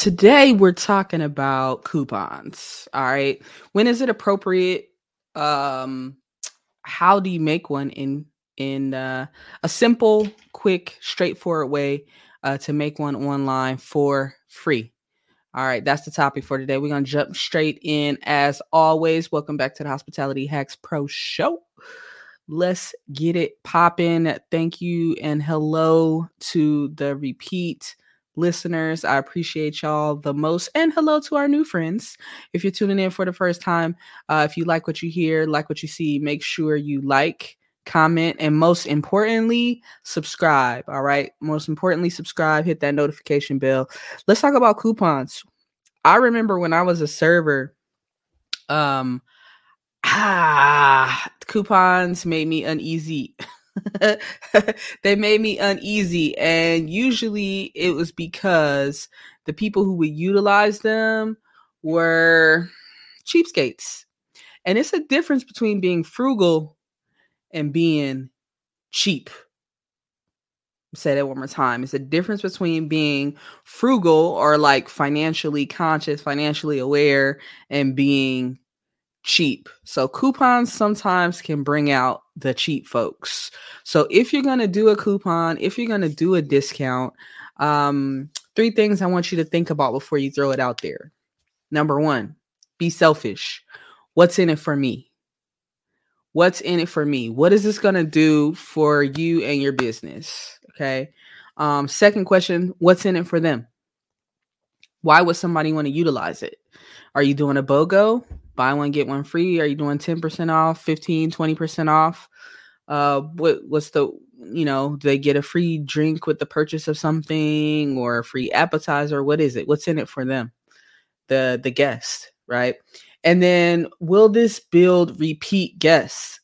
today we're talking about coupons. All right. When is it appropriate? Um, how do you make one in in uh, a simple, quick, straightforward way uh, to make one online for free? All right, that's the topic for today. We're gonna jump straight in as always. Welcome back to the Hospitality Hacks Pro Show. Let's get it popping. Thank you and hello to the repeat listeners. I appreciate y'all the most. And hello to our new friends. If you're tuning in for the first time, uh, if you like what you hear, like what you see, make sure you like, comment, and most importantly, subscribe. All right. Most importantly, subscribe, hit that notification bell. Let's talk about coupons. I remember when I was a server, um, ah, coupons made me uneasy. they made me uneasy. And usually it was because the people who would utilize them were cheapskates. And it's a difference between being frugal and being cheap. Say that one more time. It's a difference between being frugal or like financially conscious, financially aware, and being cheap. So coupons sometimes can bring out the cheap folks. So if you're going to do a coupon, if you're going to do a discount, um, three things I want you to think about before you throw it out there. Number one, be selfish. What's in it for me? What's in it for me? What is this going to do for you and your business? Okay. Um, second question, what's in it for them? Why would somebody want to utilize it? Are you doing a BOGO? Buy one get one free. Are you doing 10% off 15 20% off? Uh what what's the you know do they get a free drink with the purchase of something or a free appetizer? What is it? What's in it for them? The the guest right? And then will this build repeat guests?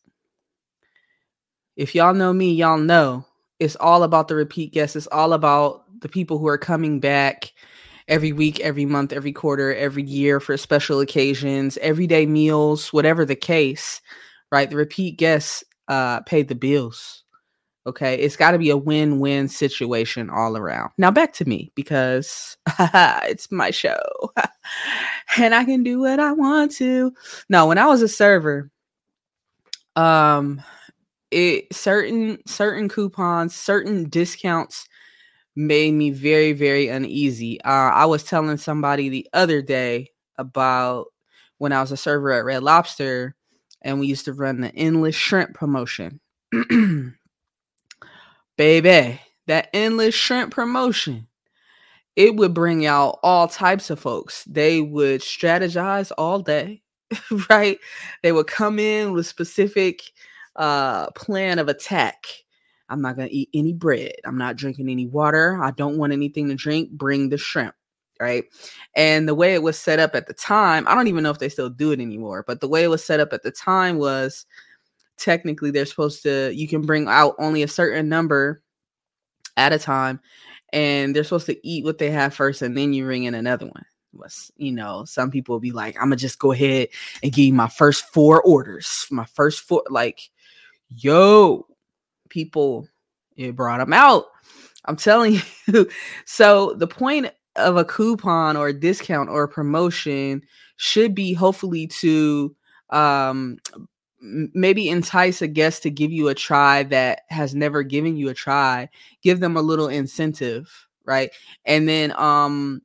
If y'all know me y'all know it's all about the repeat guests. It's all about the people who are coming back every week, every month, every quarter, every year for special occasions, everyday meals, whatever the case, right? The repeat guests uh, pay the bills. Okay, it's got to be a win-win situation all around. Now back to me because it's my show, and I can do what I want to. No, when I was a server, um, it certain certain coupons, certain discounts made me very, very uneasy. Uh, I was telling somebody the other day about when I was a server at Red Lobster and we used to run the endless shrimp promotion. Baby, that endless shrimp promotion, it would bring out all types of folks. They would strategize all day, right? They would come in with specific uh plan of attack I'm not going to eat any bread. I'm not drinking any water. I don't want anything to drink. Bring the shrimp. Right. And the way it was set up at the time, I don't even know if they still do it anymore, but the way it was set up at the time was technically they're supposed to, you can bring out only a certain number at a time and they're supposed to eat what they have first and then you bring in another one was you know some people will be like i'm gonna just go ahead and give you my first four orders my first four like yo people it brought them out. I'm telling you. so the point of a coupon or a discount or a promotion should be hopefully to um maybe entice a guest to give you a try that has never given you a try give them a little incentive right and then um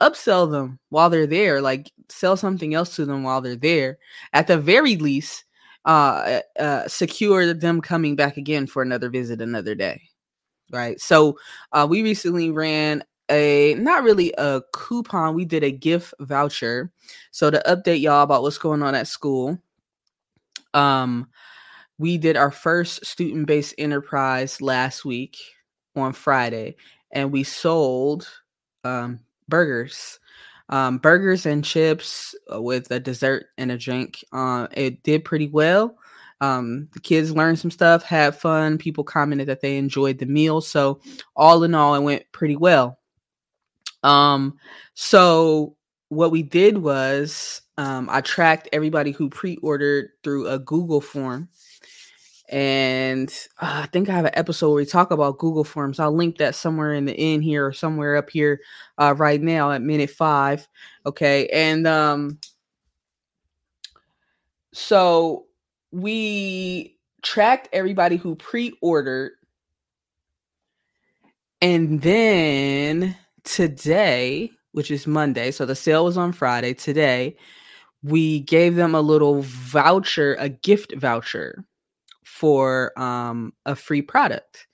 upsell them while they're there like sell something else to them while they're there at the very least uh, uh, secure them coming back again for another visit another day. Right. So uh, we recently ran a not really a coupon, we did a gift voucher. So to update y'all about what's going on at school, um, we did our first student based enterprise last week on Friday, and we sold um, burgers um, burgers and chips uh, with a dessert and a drink. Uh, it did pretty well. Um, the kids learned some stuff, had fun. People commented that they enjoyed the meal. So all in all, it went pretty well. Um, so what we did was um, I tracked everybody who pre-ordered through a Google form, and uh, I think I have an episode where we talk about Google Forms. I'll link that somewhere in the end here or somewhere up here uh, right now at minute five. Okay, and um, so we tracked everybody who pre-ordered, and then today, which is Monday, so the sale was on Friday. Today, we gave them a little voucher, a gift voucher for um, a free product.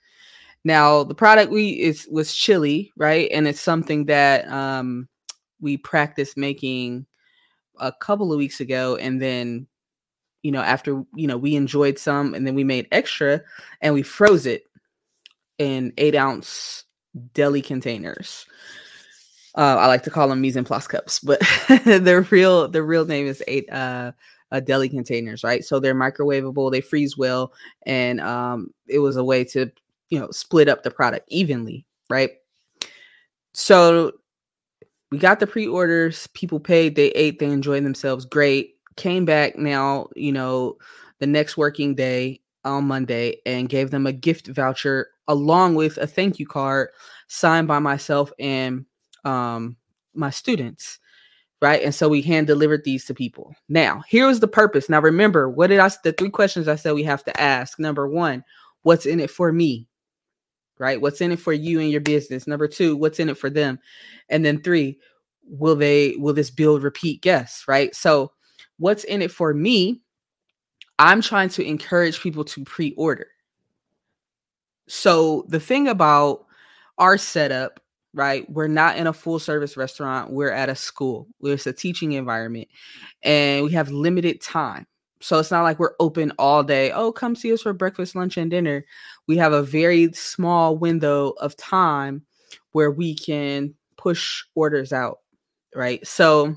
Now, the product we is was chili, right? And it's something that um, we practiced making a couple of weeks ago, and then you know after you know we enjoyed some, and then we made extra, and we froze it in eight ounce deli containers. Uh, I like to call them mise en place cups, but the real the real name is eight uh, uh, deli containers, right? So they're microwavable, they freeze well, and um, it was a way to you know split up the product evenly, right? So we got the pre-orders, people paid, they ate, they enjoyed themselves, great. Came back now, you know, the next working day on Monday and gave them a gift voucher along with a thank you card signed by myself and um, my students right? And so we hand delivered these to people. Now, here was the purpose. Now, remember, what did I, the three questions I said we have to ask. Number one, what's in it for me? Right? What's in it for you and your business? Number two, what's in it for them? And then three, will they, will this build repeat guests? Right? So, what's in it for me? I'm trying to encourage people to pre order. So, the thing about our setup right? We're not in a full service restaurant. We're at a school. It's a teaching environment and we have limited time. So it's not like we're open all day. Oh, come see us for breakfast, lunch, and dinner. We have a very small window of time where we can push orders out, right? So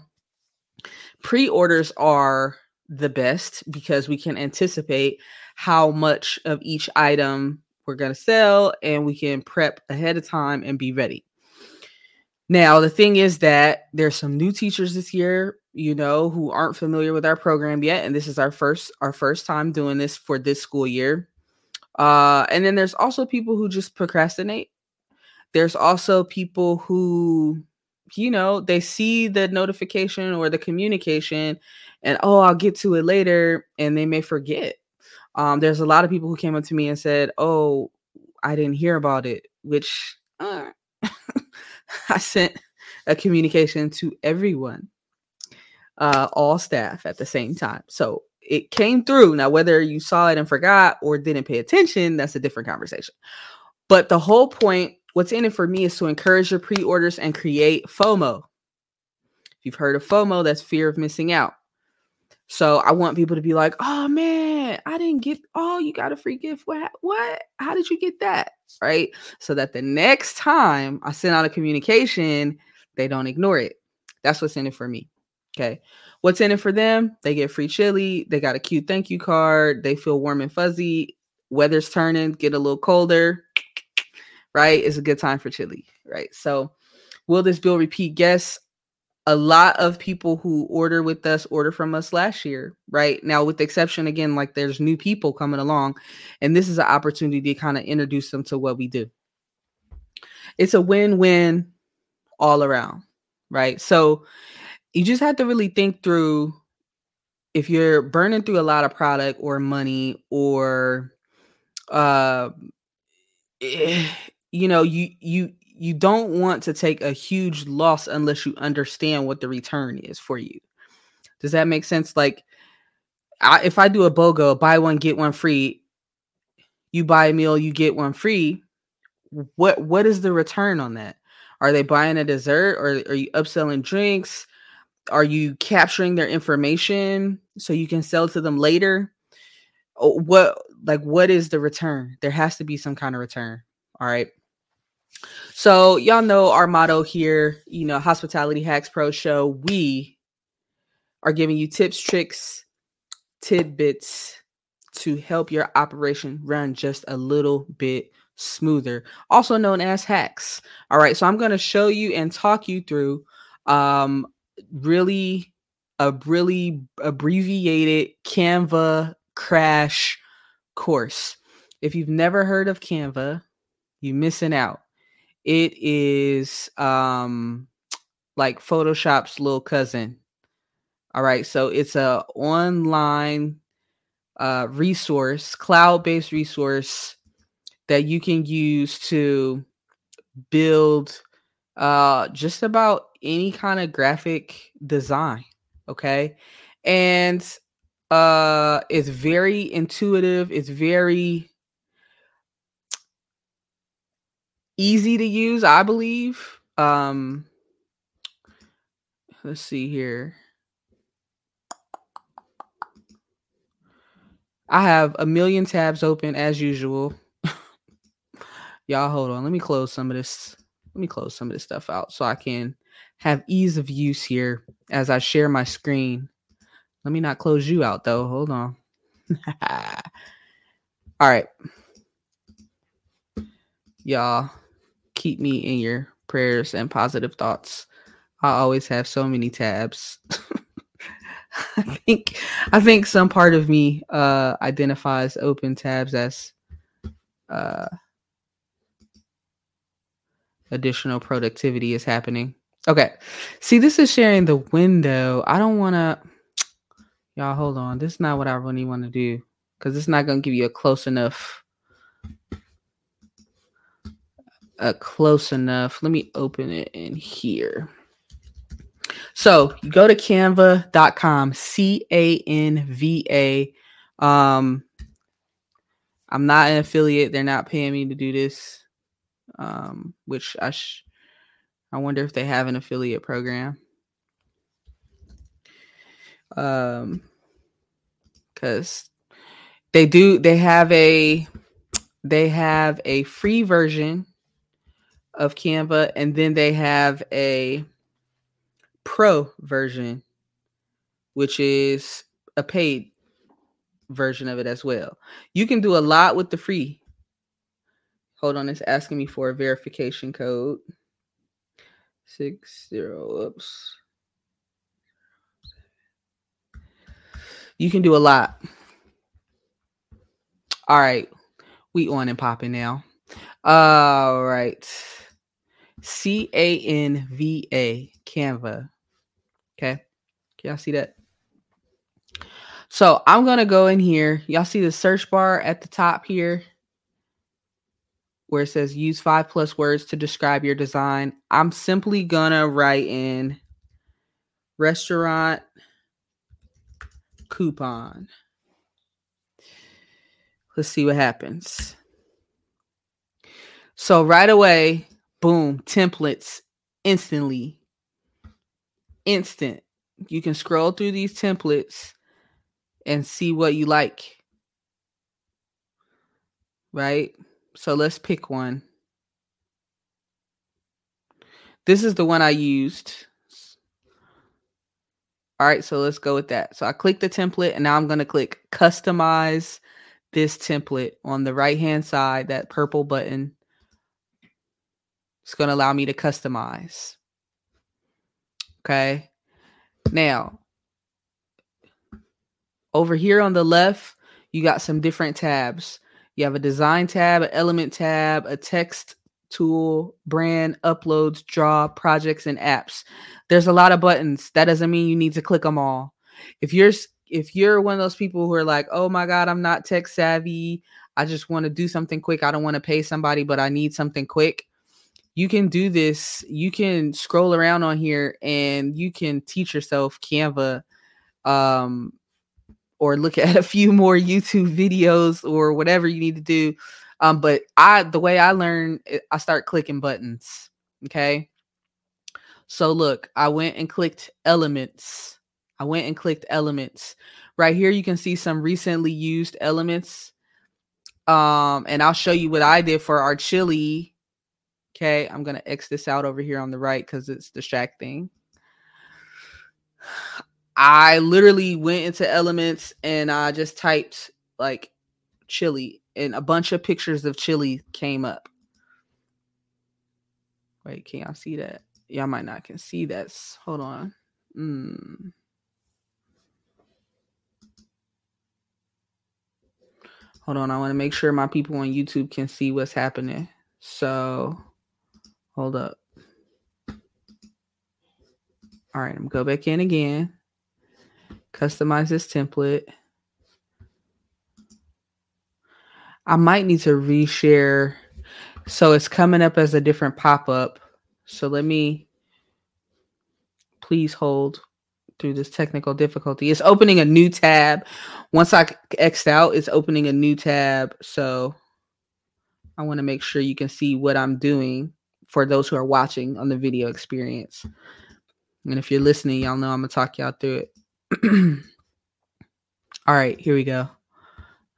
pre orders are the best because we can anticipate how much of each item we're going to sell and we can prep ahead of time and be ready. Now, the thing is that there's some new teachers this year, you know, who aren't familiar with our program yet, and this is our first our first time doing this for this school year. Uh, and then there's also people who just procrastinate. There's also people who, you know, they see the notification or the communication, and oh, I'll get to it later, and they may forget. Um, there's a lot of people who came up to me and said, "Oh, I didn't hear about it," which. Uh, I sent a communication to everyone, uh, all staff at the same time. So it came through. Now, whether you saw it and forgot or didn't pay attention, that's a different conversation. But the whole point, what's in it for me, is to encourage your pre orders and create FOMO. If you've heard of FOMO, that's fear of missing out. So I want people to be like, "Oh man, I didn't get. Oh, you got a free gift. What? What? How did you get that?" Right. So that the next time I send out a communication, they don't ignore it. That's what's in it for me. Okay. What's in it for them? They get free chili. They got a cute thank you card. They feel warm and fuzzy. Weather's turning, get a little colder. Right. It's a good time for chili. Right. So, will this bill repeat guests? A lot of people who order with us order from us last year, right? Now, with the exception again, like there's new people coming along, and this is an opportunity to kind of introduce them to what we do. It's a win win all around, right? So you just have to really think through if you're burning through a lot of product or money or uh eh, you know you you you don't want to take a huge loss unless you understand what the return is for you. Does that make sense? Like, I, if I do a BOGO, buy one get one free, you buy a meal, you get one free. What what is the return on that? Are they buying a dessert, or are you upselling drinks? Are you capturing their information so you can sell to them later? Oh, what like what is the return? There has to be some kind of return. All right. So y'all know our motto here, you know, Hospitality Hacks Pro Show. We are giving you tips, tricks, tidbits to help your operation run just a little bit smoother, also known as hacks. All right, so I'm going to show you and talk you through um really a really abbreviated Canva crash course. If you've never heard of Canva, you're missing out. It is um like Photoshop's little cousin. All right, so it's a online uh resource, cloud-based resource that you can use to build uh just about any kind of graphic design okay and uh it's very intuitive it's very easy to use i believe um let's see here i have a million tabs open as usual y'all hold on let me close some of this let me close some of this stuff out so i can have ease of use here as i share my screen let me not close you out though. Hold on. All right. Y'all keep me in your prayers and positive thoughts. I always have so many tabs. I think I think some part of me uh identifies open tabs as uh additional productivity is happening. Okay. See, this is sharing the window. I don't want to Y'all hold on. This is not what I really want to do because it's not going to give you a close enough a close enough. Let me open it in here. So go to canva.com, C A N V A. Um, I'm not an affiliate. They're not paying me to do this. Um, which I sh- I wonder if they have an affiliate program um because they do they have a they have a free version of canva and then they have a pro version which is a paid version of it as well you can do a lot with the free hold on it's asking me for a verification code six zero oops You can do a lot. All right. We on and popping now. All right. C A N V A Canva. Okay. Can y'all see that? So I'm going to go in here. Y'all see the search bar at the top here where it says use five plus words to describe your design. I'm simply going to write in restaurant coupon. Let's see what happens. So right away, boom, templates instantly. Instant. You can scroll through these templates and see what you like. Right? So let's pick one. This is the one I used. All right, so let's go with that. So I click the template and now I'm going to click customize this template on the right hand side, that purple button. It's going to allow me to customize. Okay. Now, over here on the left, you got some different tabs. You have a design tab, an element tab, a text tool, brand, uploads, draw, projects, and apps. There's a lot of buttons. That doesn't mean you need to click them all. If you're if you're one of those people who are like, "Oh my god, I'm not tech savvy. I just want to do something quick. I don't want to pay somebody, but I need something quick." You can do this. You can scroll around on here and you can teach yourself Canva um or look at a few more YouTube videos or whatever you need to do um, but I the way I learn, I start clicking buttons. Okay. So look, I went and clicked elements. I went and clicked elements. Right here, you can see some recently used elements. Um, and I'll show you what I did for our chili. Okay, I'm gonna X this out over here on the right because it's distracting. I literally went into elements and I just typed like chili and a bunch of pictures of chili came up. Wait, can y'all see that? Y'all might not can see that. Hold on. Mm. Hold on, I want to make sure my people on YouTube can see what's happening. So, hold up. All right, I'm go back in again. Customize this template. I might need to reshare. So it's coming up as a different pop-up. So let me please hold through this technical difficulty. It's opening a new tab. Once I X'd out, it's opening a new tab. So I want to make sure you can see what I'm doing for those who are watching on the video experience. And if you're listening, y'all know I'm to talk y'all through it. All right, here we go.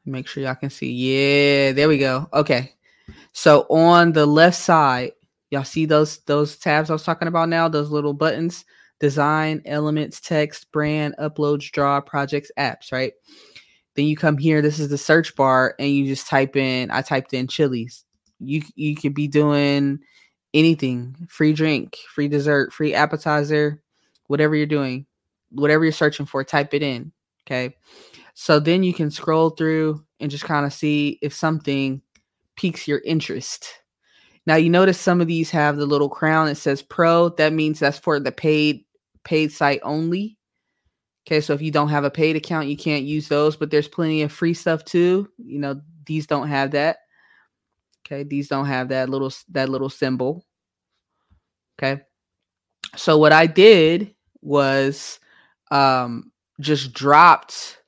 Make sure y'all can see. Yeah, there we go. Okay. So on the left side, y'all see those those tabs I was talking about now, those little buttons design, elements, text, brand, uploads, draw, projects, apps, right? Then you come here, this is the search bar, and you just type in, I typed in chilies. You you could be doing anything, free drink, free dessert, free appetizer, whatever you're doing, whatever you're searching for, type it in. Okay. So then you can scroll through and just kind of see if something piques your interest. Now you notice some of these have the little crown that says pro. That means that's for the paid paid site only. Okay, so if you don't have a paid account, you can't use those, but there's plenty of free stuff too. You know, these don't have that. Okay, these don't have that little that little symbol. Okay. So what I did was um just dropped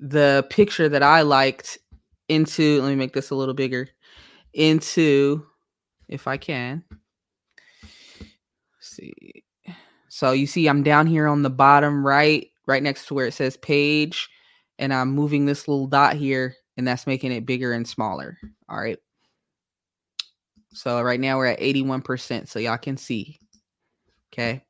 the picture that I liked into let me make this a little bigger into if I can see. So you see, I'm down here on the bottom right, right next to where it says page, and I'm moving this little dot here, and that's making it bigger and smaller. All right. So right now we're at 81%, so y'all can see. Okay.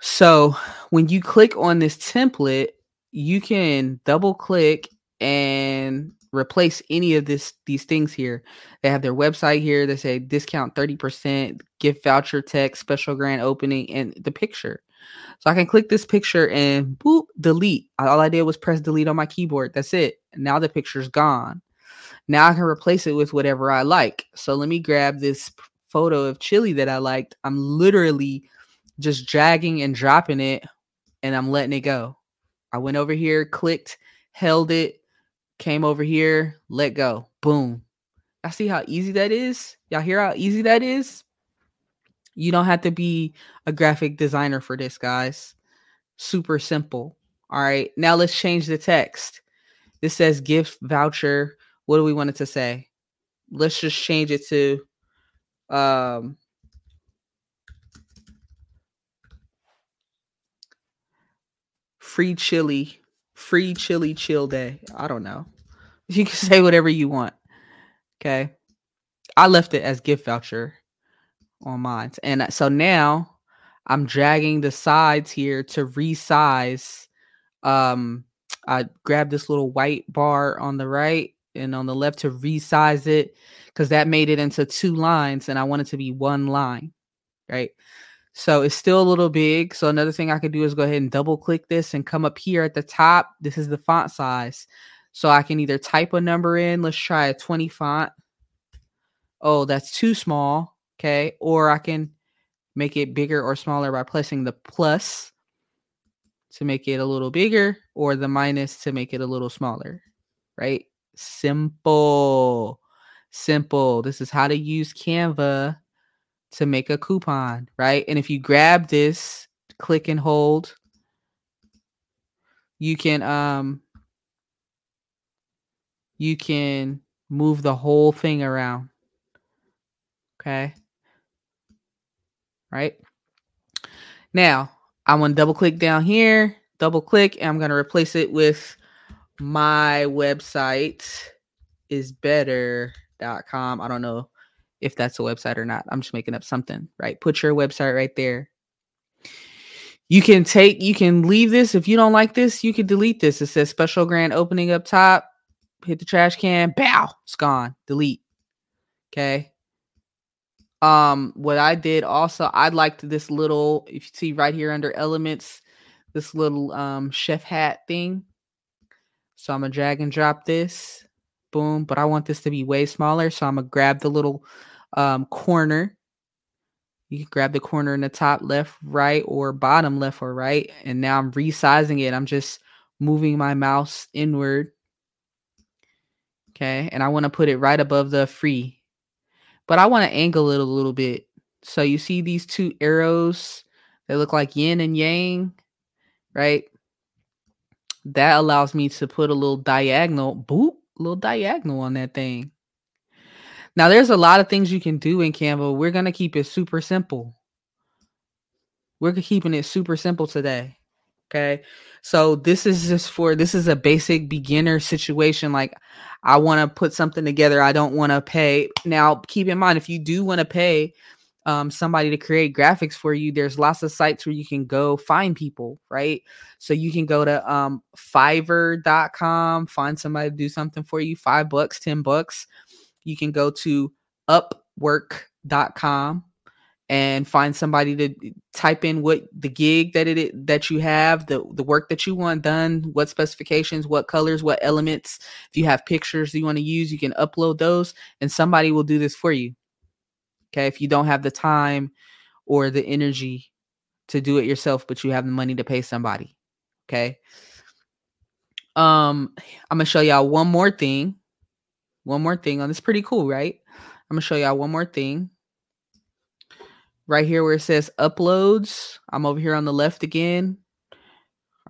So when you click on this template, you can double click and replace any of this these things here. They have their website here. They say discount 30%, gift voucher text, special grand opening, and the picture. So I can click this picture and boop, delete. All I did was press delete on my keyboard. That's it. Now the picture's gone. Now I can replace it with whatever I like. So let me grab this photo of chili that I liked. I'm literally just dragging and dropping it and I'm letting it go. I went over here, clicked, held it, came over here, let go. Boom. I see how easy that is. Y'all hear how easy that is? You don't have to be a graphic designer for this, guys. Super simple. All right. Now let's change the text. This says gift voucher. What do we want it to say? Let's just change it to um free chili free chili chill day. I don't know. You can say whatever you want. Okay. I left it as gift voucher on mine. And so now I'm dragging the sides here to resize. Um, I grabbed this little white bar on the right and on the left to resize it because that made it into two lines and I want it to be one line. Right. So it's still a little big. So another thing I could do is go ahead and double click this and come up here at the top. This is the font size. So I can either type a number in. Let's try a 20 font. Oh, that's too small. Okay. Or I can make it bigger or smaller by pressing the plus to make it a little bigger or the minus to make it a little smaller. Right? Simple. Simple. This is how to use Canva to make a coupon, right? And if you grab this, click and hold, you can um you can move the whole thing around. Okay? Right? Now, I'm going to double click down here, double click, and I'm going to replace it with my website is better.com. I don't know if that's a website or not. I'm just making up something, right? Put your website right there. You can take, you can leave this. If you don't like this, you can delete this. It says special grand opening up top. Hit the trash can. Bow. It's gone. Delete. Okay. Um, what I did also, I liked this little, if you see right here under elements, this little um chef hat thing. So I'm gonna drag and drop this. Boom. But I want this to be way smaller. So I'm gonna grab the little um, corner. You can grab the corner in the top left, right, or bottom left or right. And now I'm resizing it. I'm just moving my mouse inward. Okay. And I want to put it right above the free. But I want to angle it a little bit. So you see these two arrows they look like yin and yang, right? That allows me to put a little diagonal, boop, little diagonal on that thing. Now, there's a lot of things you can do in Canva. We're to keep it super simple. We're keeping it super simple today. Okay. So this is just for this is a basic beginner situation. Like I want to put something together. I don't want to pay. Now, keep in mind if you do want to pay um, somebody to create graphics for you, there's lots of sites where you can go find people, right? So you can go to um, fiverr.com, find somebody to do something for you, five bucks, 10 bucks. You can go to upwork.com and find somebody to type in what the gig that it that you have the the work that you want done what specifications what colors what elements if you have pictures you want to use you can upload those and somebody will do this for you Okay. If you don't have the time or the energy to do it yourself, but you have the money to pay somebody. Okay. Um, I'm gonna show y'all one more thing. One more thing on this pretty cool, right? I'm gonna show y'all one more thing. Right here where it says uploads. I'm over here on the left again.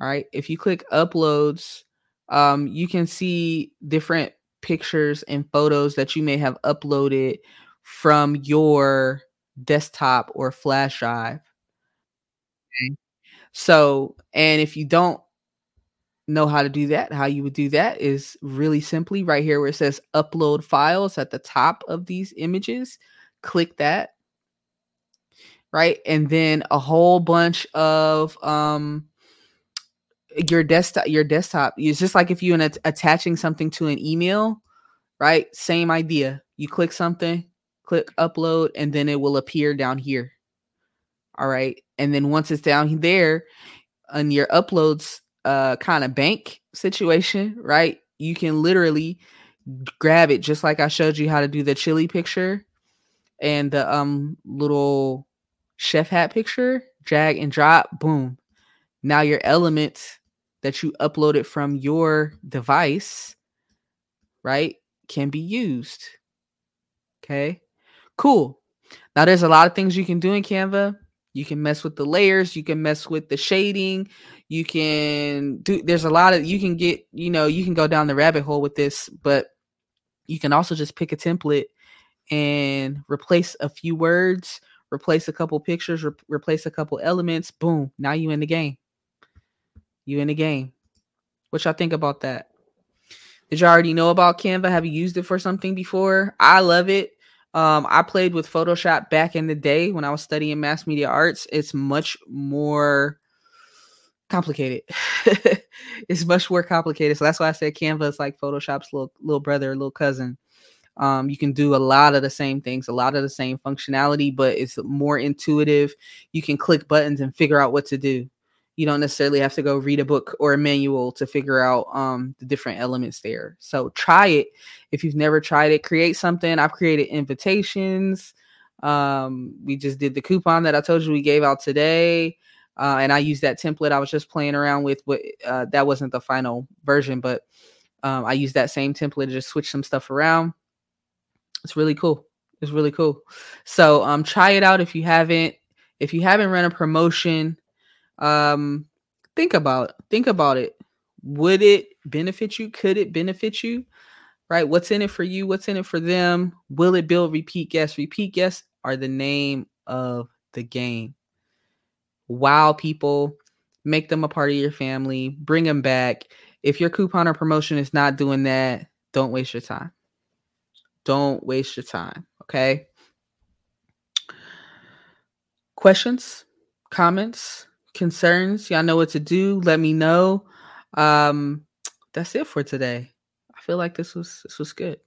All right. If you click uploads, um, you can see different pictures and photos that you may have uploaded from your desktop or flash drive. Okay. So, and if you don't know how to do that, how you would do that is really simply right here where it says upload files at the top of these images. Click that. Right. And then a whole bunch of um your desktop your desktop it's just like if you're attaching something to an email right same idea you click something click upload, and then it will appear down here. All right. And then once it's down there on your uploads uh kind of bank situation, right? You can literally grab it just like I showed you how to do the chili picture and the um little chef hat picture, drag and drop, boom. Now your elements that you uploaded from your device, right, can be used. Okay. Cool. Now there's a lot of things you can do in Canva. You can mess with the layers, you can mess with the shading, you can do there's a lot of you can get, you know, you can go down the rabbit hole with this, but you can also just pick a template and replace a few words, replace a couple pictures, re- replace a couple elements, boom, now you in the game. You in the game. What y'all think about that? Did y'all already know about Canva? Have you used it for something before? I love it. Um, I played with Photoshop back in the day when I was studying mass media arts. It's much more complicated. it's much more complicated. So that's why I said Canva is like Photoshop's little little brother, little cousin. Um, you can do a lot of the same things, a lot of the same functionality, but it's more intuitive. You can click buttons and figure out what to do you don't necessarily have to go read a book or a manual to figure out um, the different elements there. So try it if you've never tried it. Create something. I've created invitations. Um, we just did the coupon that I told you we gave out today, uh, and I used that template. I was just playing around with, but uh, that wasn't the final version. But um, I used that same template to just switch some stuff around. It's really cool. It's really cool. So um, try it out if you haven't. If you haven't run a promotion um think about think about it. Would it benefit you? Could it benefit you? Right? What's in it for you? What's in it for them? Will it build repeat guests? Repeat guests are the name of the game. Wow people. Make them a part of your family. Bring them back. If your coupon or promotion is not doing that don't waste your time. Don't waste your time okay? Questions? Comments concerns, y'all know what to do. Let me know. Um, that's it for today. I feel like this was this was good.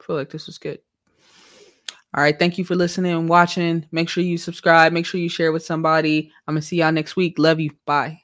I feel like this was good. All right, thank you for listening and watching. Make sure you subscribe. Make sure you share with somebody. I'm gonna see y'all next week. Love you. Bye.